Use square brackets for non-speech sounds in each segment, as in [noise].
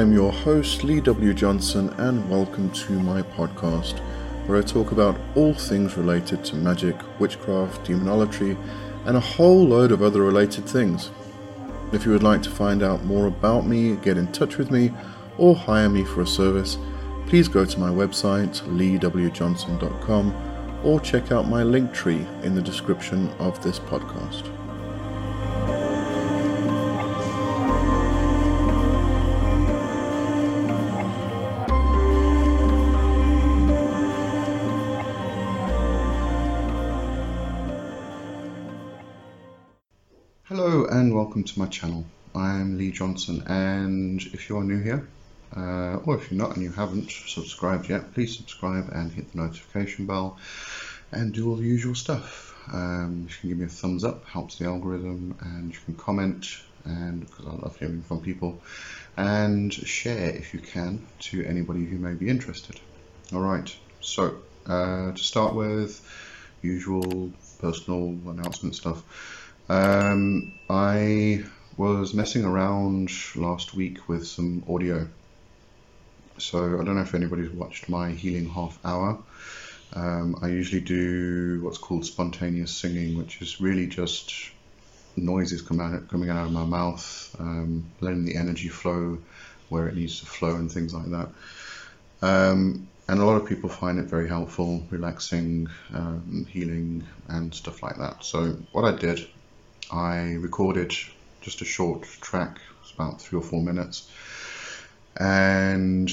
I'm your host, Lee W. Johnson, and welcome to my podcast, where I talk about all things related to magic, witchcraft, demonology, and a whole load of other related things. If you would like to find out more about me, get in touch with me, or hire me for a service, please go to my website, leewjohnson.com, or check out my link tree in the description of this podcast. Welcome to my channel. I'm Lee Johnson, and if you are new here, uh, or if you're not and you haven't subscribed yet, please subscribe and hit the notification bell and do all the usual stuff. Um, you can give me a thumbs up, helps the algorithm, and you can comment, and because I love hearing from people, and share if you can to anybody who may be interested. All right, so uh, to start with, usual personal announcement stuff. Um, I was messing around last week with some audio. So I don't know if anybody's watched my healing half hour. Um, I usually do what's called spontaneous singing, which is really just noises coming out, of my mouth, um, letting the energy flow where it needs to flow and things like that. Um, and a lot of people find it very helpful, relaxing, um, healing, and stuff like that. So what I did, I recorded just a short track, it's about three or four minutes, and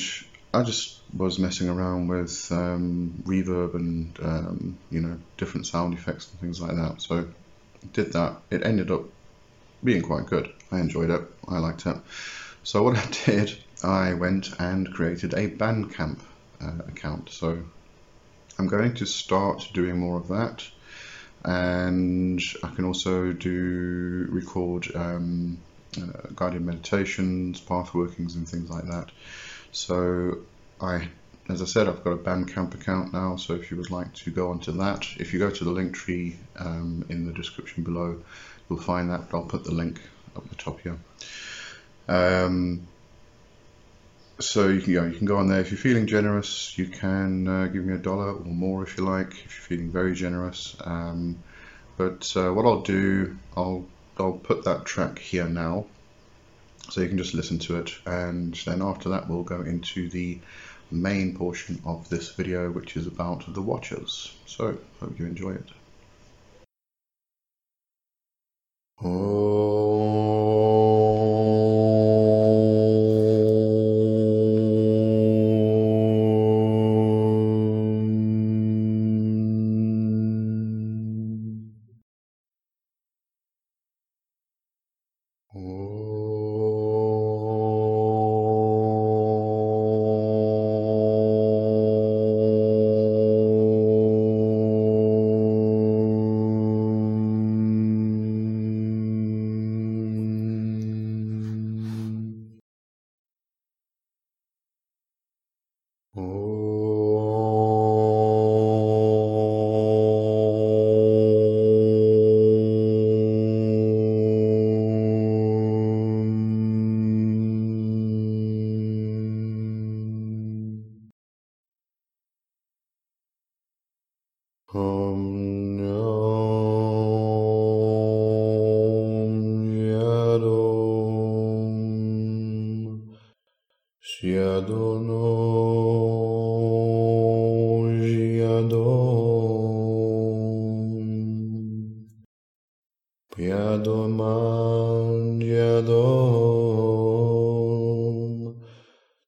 I just was messing around with um, reverb and um, you know different sound effects and things like that. So did that. It ended up being quite good. I enjoyed it. I liked it. So what [laughs] I did, I went and created a Bandcamp uh, account. So I'm going to start doing more of that, and I can also do record um, uh, guided meditations, path workings, and things like that. So I, as I said, I've got a Bandcamp account now. So if you would like to go onto that, if you go to the link tree um, in the description below, you'll find that. I'll put the link up the top here. Um, so you can, know, you can go on there if you're feeling generous. You can uh, give me a dollar or more if you like. If you're feeling very generous. Um, but uh, what I'll do, I'll I'll put that track here now, so you can just listen to it, and then after that we'll go into the main portion of this video, which is about the Watchers. So hope you enjoy it. Yadoman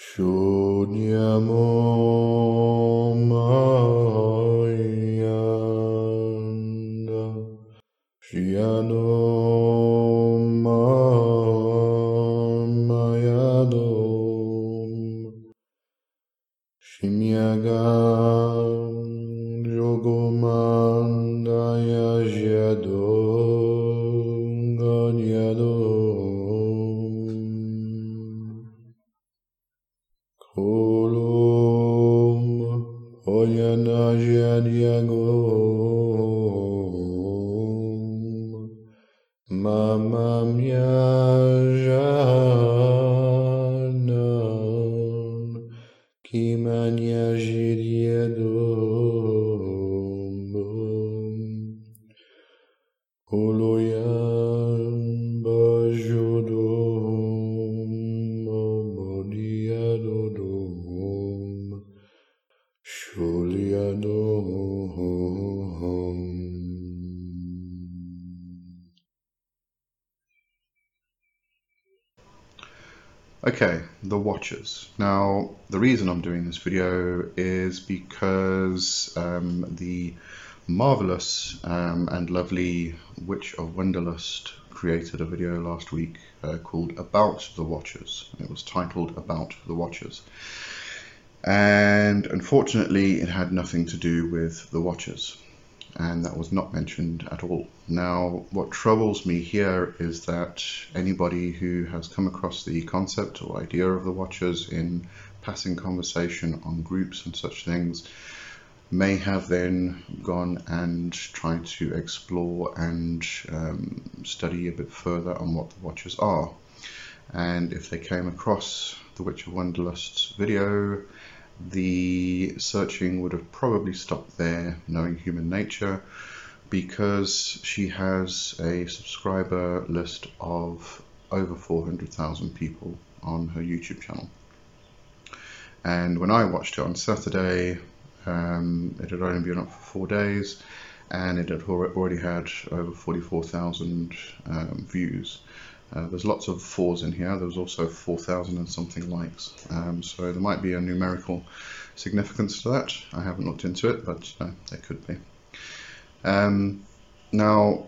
Shodiamo Okay, the Watchers. Now, the reason I'm doing this video is because um, the marvelous um, and lovely Witch of Wonderlust created a video last week uh, called About the Watchers. It was titled About the Watchers. And unfortunately, it had nothing to do with the Watchers and that was not mentioned at all. Now, what troubles me here is that anybody who has come across the concept or idea of the Watchers in passing conversation on groups and such things may have then gone and tried to explore and um, study a bit further on what the Watchers are. And if they came across the Witch of Wonderlust's video, the searching would have probably stopped there, knowing human nature, because she has a subscriber list of over 400,000 people on her YouTube channel. And when I watched it on Saturday, um, it had only been up for four days and it had already had over 44,000 um, views. Uh, there's lots of fours in here. There was also 4,000 and something likes. Um, so there might be a numerical significance to that. I haven't looked into it, but uh, there could be. Um, now,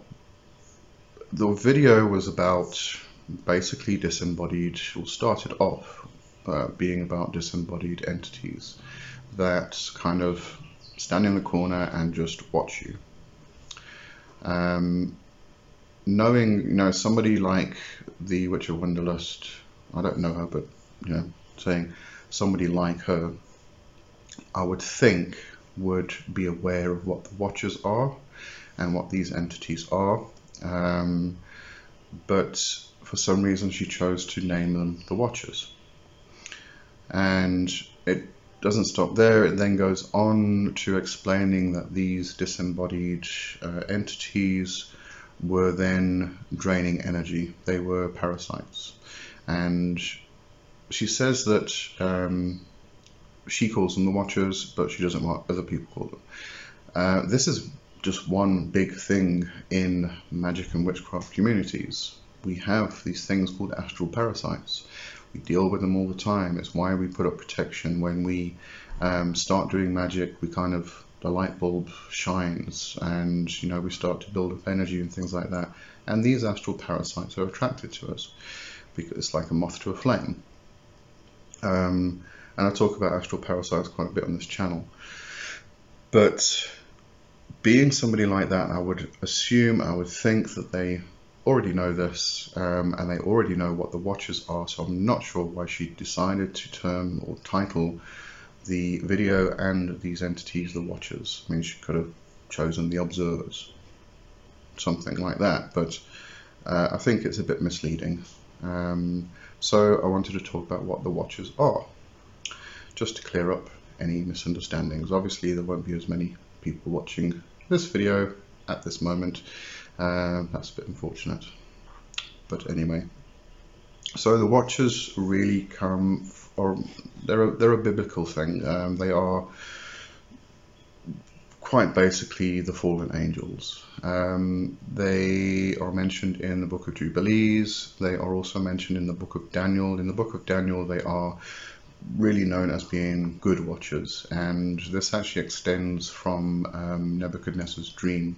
the video was about basically disembodied, or started off uh, being about disembodied entities that kind of stand in the corner and just watch you. Um, knowing, you know, somebody like the Witch of Wonderlust, I don't know her, but, you know, saying somebody like her, I would think would be aware of what the Watchers are and what these entities are. Um, but for some reason, she chose to name them the Watchers. And it doesn't stop there, it then goes on to explaining that these disembodied uh, entities were then draining energy. They were parasites. And she says that um, she calls them the Watchers, but she doesn't want other people call them. Uh, this is just one big thing in magic and witchcraft communities. We have these things called astral parasites. We deal with them all the time. It's why we put up protection when we um, start doing magic. We kind of the light bulb shines, and you know we start to build up energy and things like that. And these astral parasites are attracted to us because it's like a moth to a flame. Um, and I talk about astral parasites quite a bit on this channel. But being somebody like that, I would assume, I would think that they already know this um, and they already know what the Watchers are. So I'm not sure why she decided to term or title the video and these entities the Watchers. I mean, she could have chosen the Observers, something like that. But uh, I think it's a bit misleading. Um, so I wanted to talk about what the Watchers are, just to clear up any misunderstandings. Obviously, there won't be as many people watching this video at this moment. Uh, that's a bit unfortunate. But anyway, so the Watchers really come, or they're a, they're a biblical thing. Um, they are quite basically the fallen angels. Um, they are mentioned in the book of Jubilees. They are also mentioned in the book of Daniel. In the book of Daniel, they are really known as being good watchers, and this actually extends from um, Nebuchadnezzar's dream.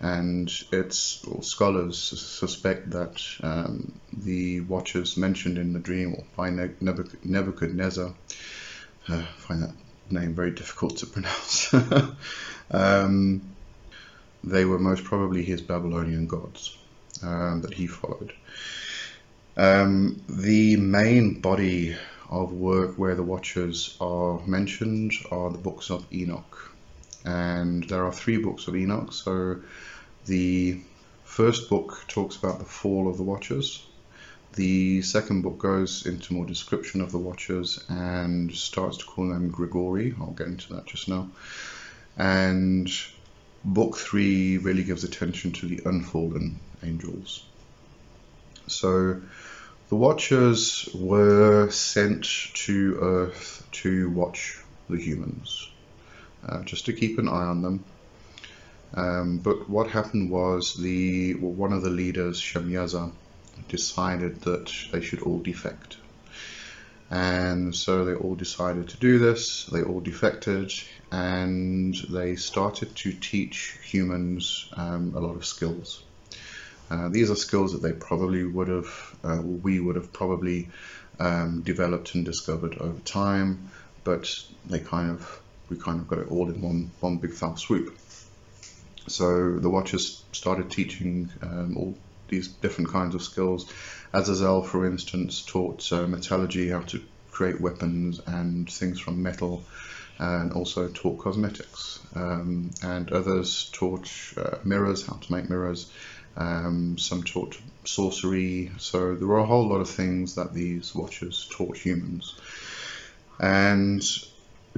And it's scholars suspect that um, the watchers mentioned in the dream by Nebuchadnezzar, uh, find that name very difficult to [laughs] pronounce. um, they were most probably his Babylonian gods um, that he followed. Um, the main body of work where the Watchers are mentioned are the books of Enoch. And there are three books of Enoch. So the first book talks about the fall of the Watchers. The second book goes into more description of the Watchers and starts to call them Grigori. I'll get into that just now. And book three really gives attention to the unfallen angels. So the Watchers were sent to Earth to watch the humans, uh, just to keep an eye on them. Um, but what happened was the well, one of the leaders, Shemyaza, decided that they should all defect. And so they all decided to do this, they all defected, and they started to teach humans um, a lot of skills. Uh, these are skills that they probably would have, uh, we would have probably um, developed and discovered over time, but they kind of, we kind of got it all in one, one big foul swoop. So the Watchers started teaching um, all these different kinds of skills. Azazel, for instance, taught uh, metallurgy, how to create weapons and things from metal, and also taught cosmetics. Um, and others taught uh, mirrors, how to make mirrors. Um, some taught sorcery. So there were a whole lot of things that these watchers taught humans. And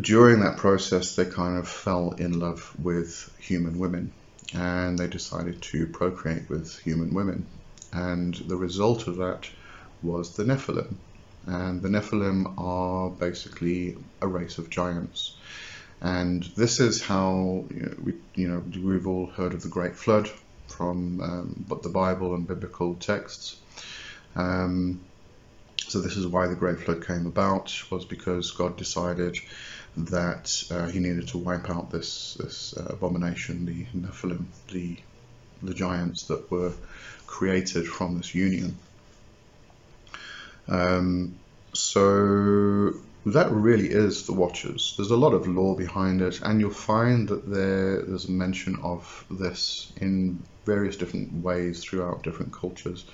during that process, they kind of fell in love with human women and they decided to procreate with human women. And the result of that was the Nephilim. And the Nephilim are basically a race of giants. And this is how you know, we, you know, we've all heard of the Great Flood from um, the Bible and biblical texts. Um, so this is why the Great Flood came about, was because God decided that uh, he needed to wipe out this this uh, abomination, the Nephilim, the the giants that were created from this union. Um, so that really is the Watchers. There's a lot of lore behind it, and you'll find that there, there's mention of this in various different ways throughout different cultures.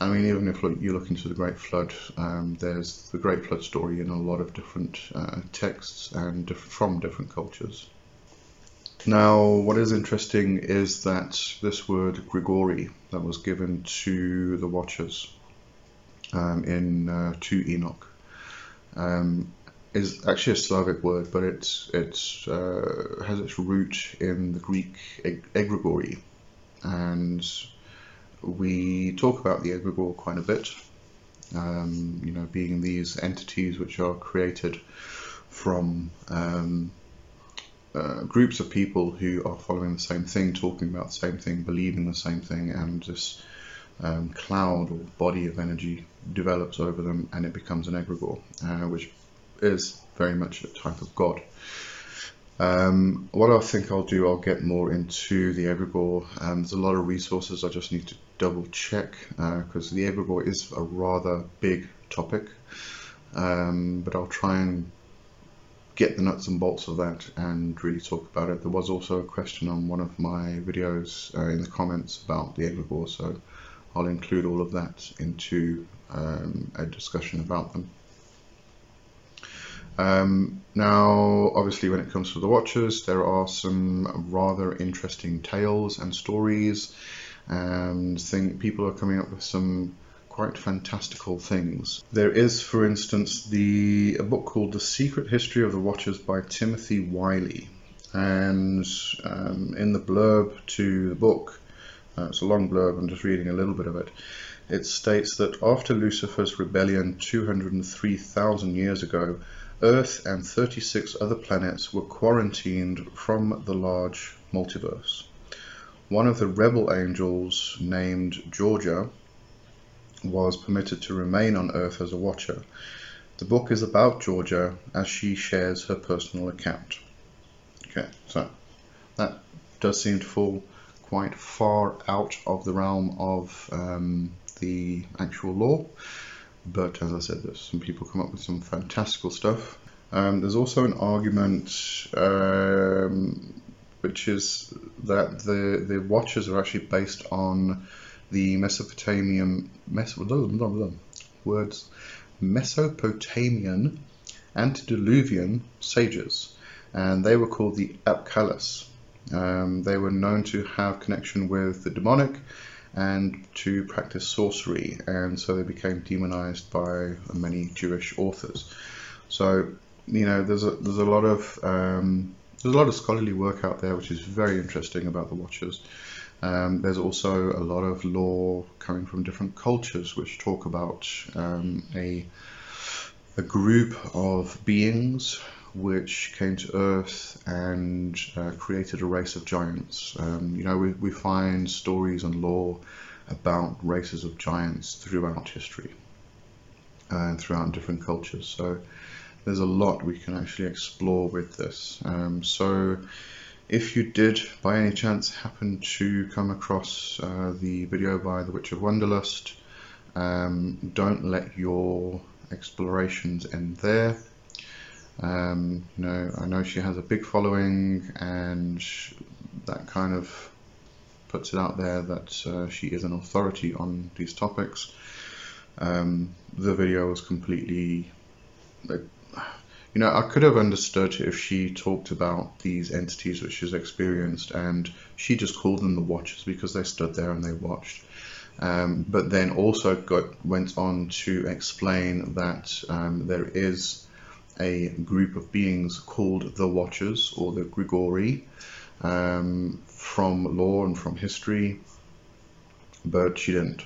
I mean, even if you look into the Great Flood, um, there's the Great Flood story in a lot of different uh, texts and diff from different cultures. Now, what is interesting is that this word Grigori that was given to the Watchers um, in uh, to Enoch um, is actually a Slavic word, but it's it's uh, has its root in the Greek egregori, and we talk about the egregore quite a bit. Um, you know, being these entities which are created from um, uh, groups of people who are following the same thing, talking about the same thing, believing the same thing, and this um, cloud or body of energy develops over them and it becomes an egregore, uh, which is very much a type of God. Um, what I think I'll do, I'll get more into the egregore. Um, there's a lot of resources I just need to double check because uh, the egregore is a rather big topic. Um, but I'll try and get the nuts and bolts of that and really talk about it. There was also a question on one of my videos uh, in the comments about the egregore, so I'll include all of that into um, a discussion about them. Um, now, obviously, when it comes to the Watchers, there are some rather interesting tales and stories, and think people are coming up with some quite fantastical things. There is, for instance, the a book called The Secret History of the Watchers by Timothy Wyllie, and um, in the blurb to the book, uh, it's a long blurb. I'm just reading a little bit of it. It states that after Lucifer's rebellion 203,000 years ago, Earth and 36 other planets were quarantined from the large multiverse. One of the rebel angels, named Georgia, was permitted to remain on Earth as a watcher. The book is about Georgia as she shares her personal account. Okay, so that does seem to fall quite far out of the realm of um, the actual lore. But as I said, there's some people come up with some fantastical stuff. Um, there's also an argument um, which is that the the watches are actually based on the Mesopotamian Mes- words Mesopotamian antediluvian sages, and they were called the Apkallis. Um, they were known to have connection with the demonic and to practice sorcery, and so they became demonized by many Jewish authors. So, you know, there's a there's a lot of um, there's a lot of scholarly work out there which is very interesting about the Watchers. Um, there's also a lot of lore coming from different cultures which talk about um, a a group of beings which came to Earth and uh, created a race of giants. Um, you know, we, we find stories and lore about races of giants throughout history and throughout different cultures. So there's a lot we can actually explore with this. Um, so if you did by any chance happen to come across uh, the video by The Witch of Wonderlust, um, don't let your explorations end there. Um, you know, I know she has a big following, and that kind of puts it out there that uh, she is an authority on these topics. Um, the video was completely, you know, I could have understood if she talked about these entities which she's experienced, and she just called them the Watchers because they stood there and they watched. Um, but then also got went on to explain that um, there is a group of beings called the Watchers or the Grigori um, from lore and from history, but she didn't.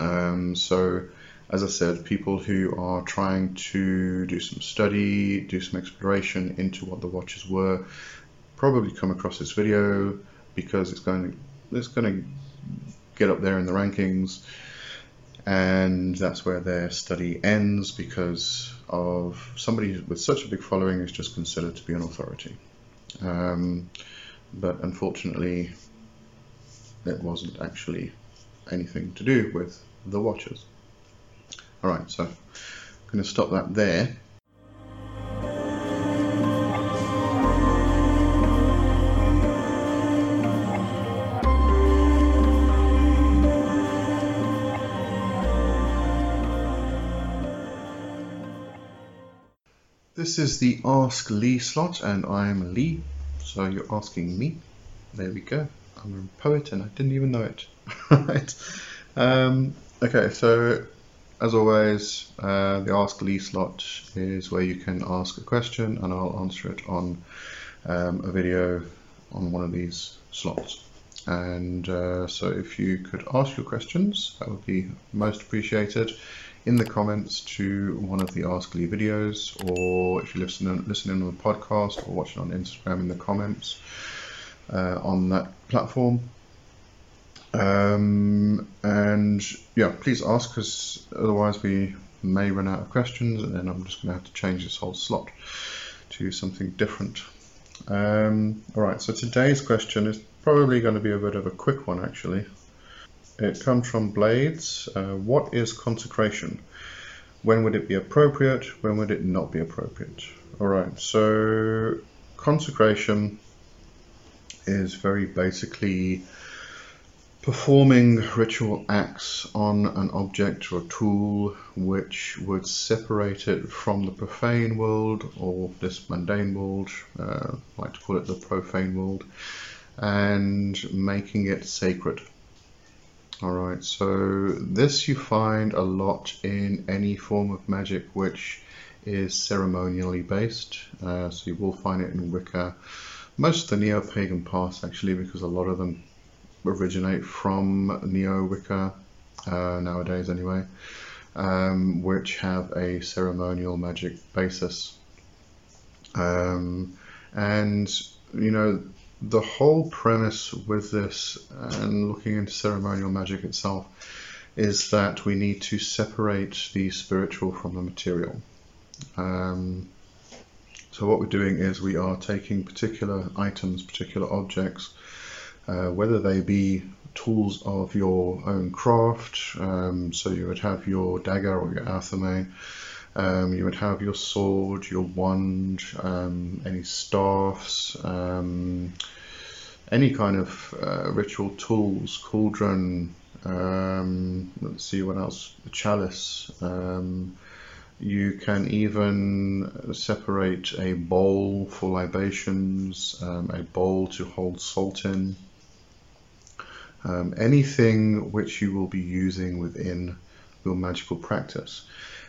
Um, so, as I said, people who are trying to do some study, do some exploration into what the Watchers were, probably come across this video because it's going to it's going to get up there in the rankings and that's where their study ends because of somebody with such a big following is just considered to be an authority. Um, but unfortunately, it wasn't actually anything to do with the watchers. Alright, so I'm going to stop that there. This is the Ask Lee slot, and I'm Lee, so you're asking me. There we go. I'm a poet, and I didn't even know it. [laughs] right. Um, okay, so as always, uh, the Ask Lee slot is where you can ask a question, and I'll answer it on um, a video on one of these slots. And uh, so, if you could ask your questions, that would be most appreciated in the comments to one of the Ask Lee videos, or if you're listening, listening on the podcast or watching on Instagram in the comments uh, on that platform. Um, and yeah, please ask because otherwise we may run out of questions and then I'm just going to have to change this whole slot to something different. Um, Alright, so today's question is probably going to be a bit of a quick one actually. It comes from Blades. Uh, what is consecration? When would it be appropriate? When would it not be appropriate? All right, so consecration is very basically performing ritual acts on an object or tool which would separate it from the profane world or this mundane world, uh, I like to call it the profane world, and making it sacred. Alright, so this you find a lot in any form of magic which is ceremonially based. Uh, so you will find it in Wicca. Most of the neo-pagan paths actually because a lot of them originate from neo-Wicca uh, nowadays anyway, um, which have a ceremonial magic basis. Um, and, you know, the whole premise with this and looking into ceremonial magic itself is that we need to separate the spiritual from the material. Um, so what we're doing is we are taking particular items, particular objects, uh, whether they be tools of your own craft, um, so you would have your dagger or your athame, um, you would have your sword, your wand, um, any staffs, um, any kind of uh, ritual tools, cauldron, um, let's see what else, a chalice. Um, you can even separate a bowl for libations, um, a bowl to hold salt in, anything which you will be using within your magical practice.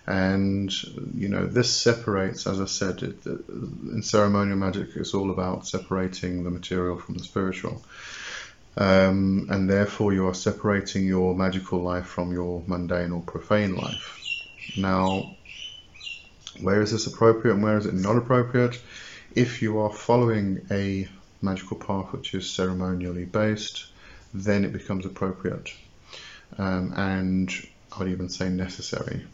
And you know this separates, as I said, it, in ceremonial magic, it's all about separating the material from the spiritual. Um, and therefore, you are separating your magical life from your mundane or profane life. Now, where is this appropriate and where is it not appropriate? If you are following a magical path which is ceremonially based, then it becomes appropriate um, and I would even say necessary.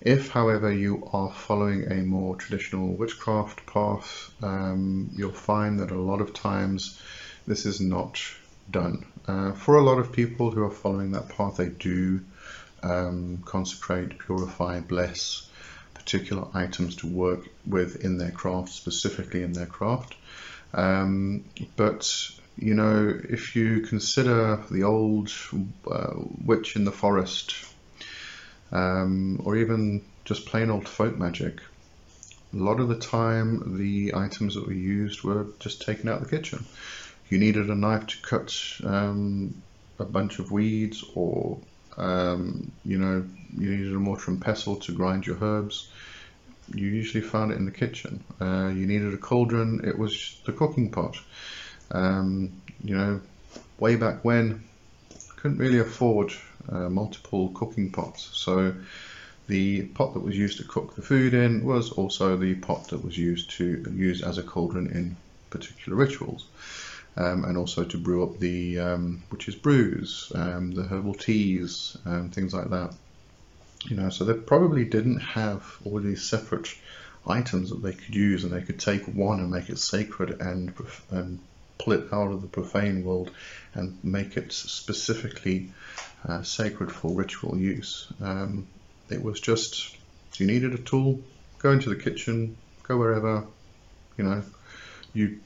If, however, you are following a more traditional witchcraft path, um, you'll find that a lot of times this is not done. Uh, for a lot of people who are following that path, they do um, consecrate, purify, bless particular items to work with in their craft, specifically in their craft. Um, but you know, if you consider the old uh, witch in the forest, um, or even just plain old folk magic, a lot of the time the items that were used were just taken out of the kitchen. You needed a knife to cut um, a bunch of weeds, or um, you know, you needed a mortar and pestle to grind your herbs. You usually found it in the kitchen. Uh, you needed a cauldron, it was the cooking pot. Um, you know, way back when, couldn't really afford uh, multiple cooking pots. So the pot that was used to cook the food in was also the pot that was used to use as a cauldron in particular rituals. Um, and also to brew up the um, witches' brews, um, the herbal teas, um, things like that. You know, so they probably didn't have all these separate items that they could use, and they could take one and make it sacred and and pull it out of the profane world and make it specifically uh, sacred for ritual use. Um, it was just you needed a tool, go into the kitchen, go wherever, you know, you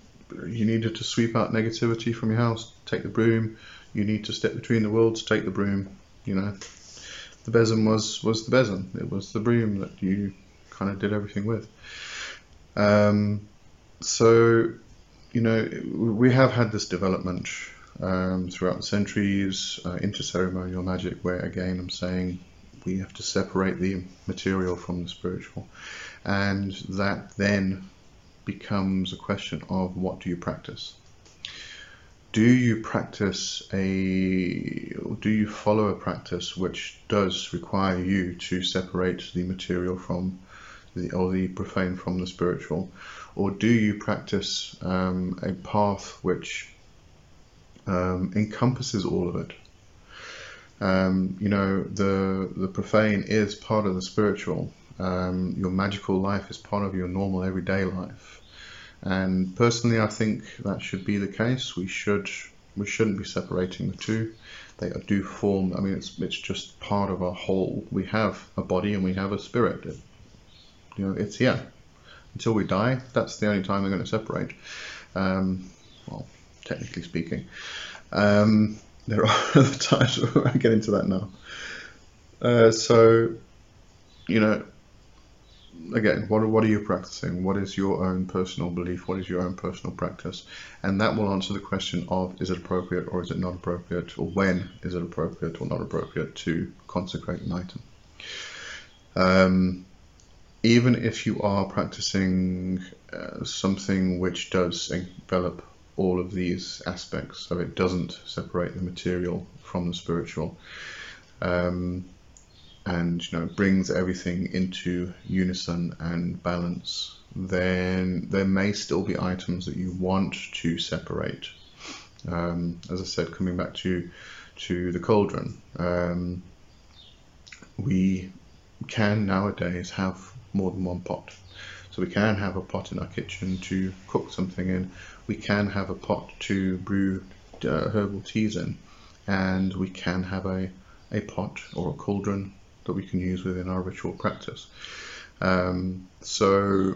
you needed to sweep out negativity from your house, take the broom. You need to step between the worlds, take the broom. You know, the besom was was the besom. It was the broom that you kind of did everything with. Um, so you know, we have had this development um, throughout the centuries uh, into ceremonial magic, where again I'm saying we have to separate the material from the spiritual, and that then becomes a question of what do you practice. Do you practice a, do you follow a practice which does require you to separate the material from the, or the profane from the spiritual, or do you practice um, a path which um, encompasses all of it? Um, you know, the the profane is part of the spiritual. Um, your magical life is part of your normal everyday life, and personally, I think that should be the case. We should we shouldn't be separating the two. They do form. I mean, it's it's just part of our whole. We have a body and we have a spirit. It, you know, it's here until we die. That's the only time they're going to separate. Um, well, technically speaking, um, there are [laughs] other times. [laughs] I get into that now. Uh, so, you know, again, what what are you practicing? What is your own personal belief? What is your own personal practice? And that will answer the question of is it appropriate or is it not appropriate, or when is it appropriate or not appropriate to consecrate an item. Um, even if you are practicing uh, something which does envelop all of these aspects, so it doesn't separate the material from the spiritual, um, and you know brings everything into unison and balance, then there may still be items that you want to separate. Um, as I said, coming back to to the cauldron, um, we can nowadays have more than one pot. So we can have a pot in our kitchen to cook something in. We can have a pot to brew uh, herbal teas in, and we can have a, a pot or a cauldron that we can use within our ritual practice. Um, so,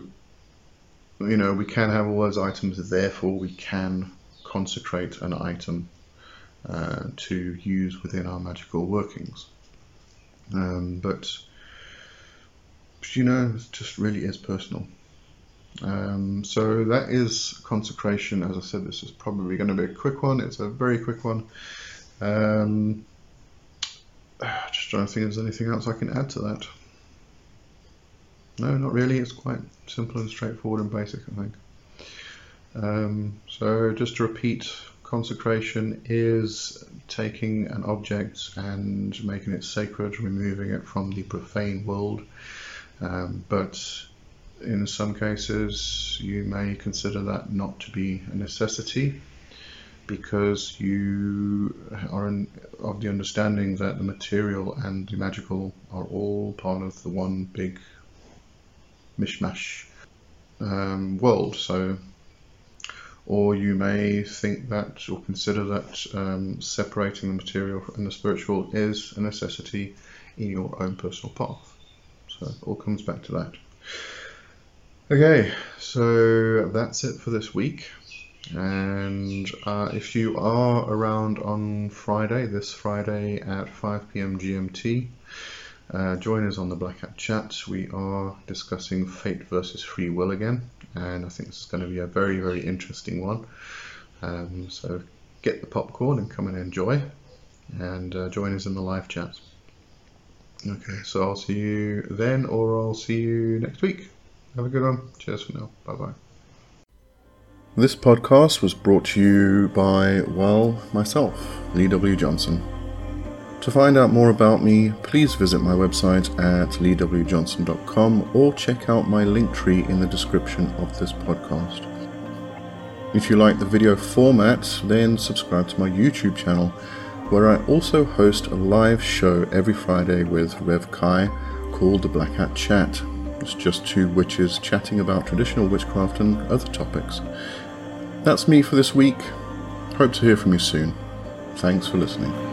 you know, we can have all those items, therefore, we can consecrate an item uh, to use within our magical workings. Um, but you know, it just really is personal. Um, so that is consecration. As I said, this is probably going to be a quick one. It's a very quick one. Um, [sighs] just trying to think if there's anything else I can add to that. No, not really. It's quite simple and straightforward and basic, I think. Um, so just to repeat, consecration is taking an object and making it sacred, removing it from the profane world um, but in some cases, you may consider that not to be a necessity because you are in, of the understanding that the material and the magical are all part of the one big mishmash um, world. So, or you may think that or consider that um, separating the material and the spiritual is a necessity in your own personal path. So it all comes back to that. Okay, so that's it for this week. And uh, if you are around on Friday, this Friday at 5 pm GMT, uh, join us on the Black Hat Chat. We are discussing fate versus free will again, and I think this is going to be a very, very interesting one. Um, so get the popcorn and come and enjoy, and uh, join us in the live chat. Okay, so I'll see you then, or I'll see you next week. Have a good one. Cheers for now. Bye bye. This podcast was brought to you by, well, myself, Lee W. Johnson. To find out more about me, please visit my website at leewjohnson.com or check out my link tree in the description of this podcast. If you like the video format, then subscribe to my YouTube channel where I also host a live show every Friday with Rev Kai called the Black Hat Chat. It's just two witches chatting about traditional witchcraft and other topics. That's me for this week. Hope to hear from you soon. Thanks for listening.